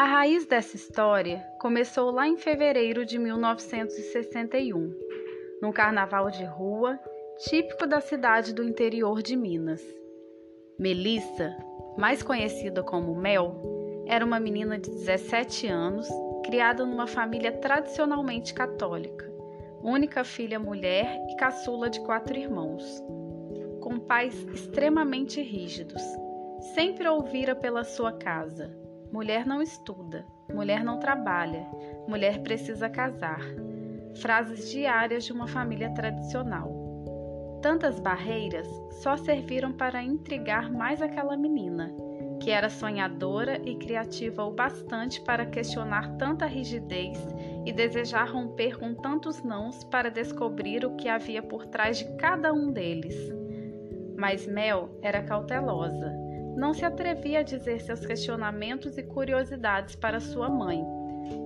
raiz dessa história começou lá em fevereiro de 1961, num carnaval de rua típico da cidade do interior de Minas. Melissa, mais conhecida como Mel, era uma menina de 17 anos, criada numa família tradicionalmente católica, única filha mulher e caçula de quatro irmãos. Com pais extremamente rígidos, sempre ouvira pela sua casa Mulher não estuda, mulher não trabalha, mulher precisa casar. Frases diárias de uma família tradicional. Tantas barreiras só serviram para intrigar mais aquela menina, que era sonhadora e criativa o bastante para questionar tanta rigidez e desejar romper com tantos nãos para descobrir o que havia por trás de cada um deles. Mas Mel era cautelosa não se atrevia a dizer seus questionamentos e curiosidades para sua mãe.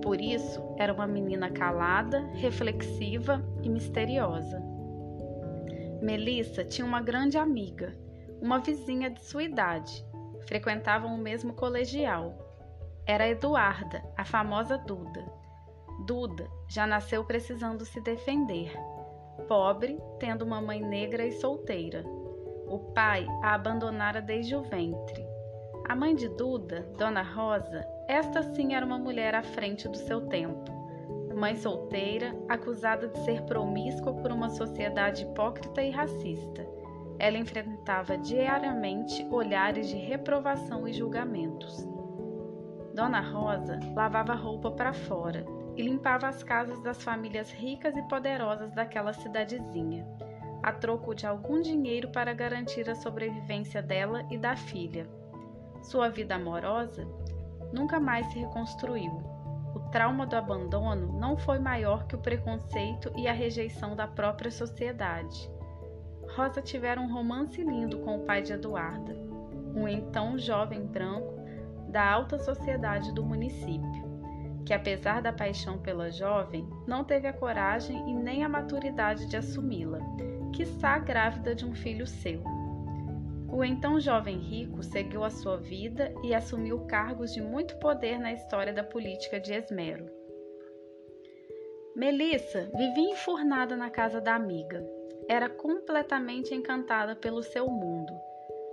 Por isso, era uma menina calada, reflexiva e misteriosa. Melissa tinha uma grande amiga, uma vizinha de sua idade. Frequentavam o mesmo colegial. Era Eduarda, a famosa Duda. Duda já nasceu precisando se defender. Pobre, tendo uma mãe negra e solteira. O pai a abandonara desde o ventre. A mãe de Duda, Dona Rosa, esta sim era uma mulher à frente do seu tempo. Mãe solteira, acusada de ser promíscua por uma sociedade hipócrita e racista. Ela enfrentava diariamente olhares de reprovação e julgamentos. Dona Rosa lavava roupa para fora e limpava as casas das famílias ricas e poderosas daquela cidadezinha a troco de algum dinheiro para garantir a sobrevivência dela e da filha. Sua vida amorosa nunca mais se reconstruiu. O trauma do abandono não foi maior que o preconceito e a rejeição da própria sociedade. Rosa tivera um romance lindo com o pai de Eduarda, um então jovem branco da alta sociedade do município, que apesar da paixão pela jovem, não teve a coragem e nem a maturidade de assumi-la quiçá grávida de um filho seu. O então jovem rico seguiu a sua vida e assumiu cargos de muito poder na história da política de Esmero. Melissa vivia enfurnada na casa da amiga. Era completamente encantada pelo seu mundo.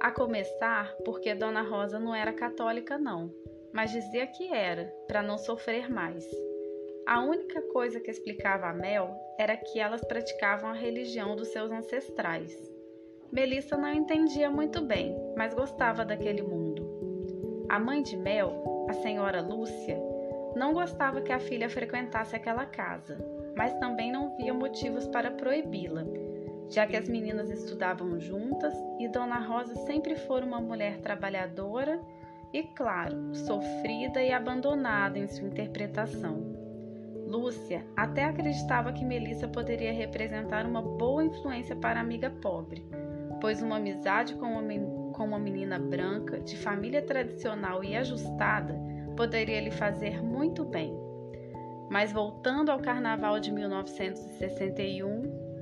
A começar porque Dona Rosa não era católica, não, mas dizia que era, para não sofrer mais. A única coisa que explicava a Mel era que elas praticavam a religião dos seus ancestrais. Melissa não entendia muito bem, mas gostava daquele mundo. A mãe de Mel, a senhora Lúcia, não gostava que a filha frequentasse aquela casa, mas também não via motivos para proibi-la, já que as meninas estudavam juntas e Dona Rosa sempre fora uma mulher trabalhadora e, claro, sofrida e abandonada em sua interpretação. Lúcia até acreditava que Melissa poderia representar uma boa influência para a amiga pobre, pois uma amizade com uma, com uma menina branca, de família tradicional e ajustada, poderia lhe fazer muito bem. Mas voltando ao carnaval de 1961,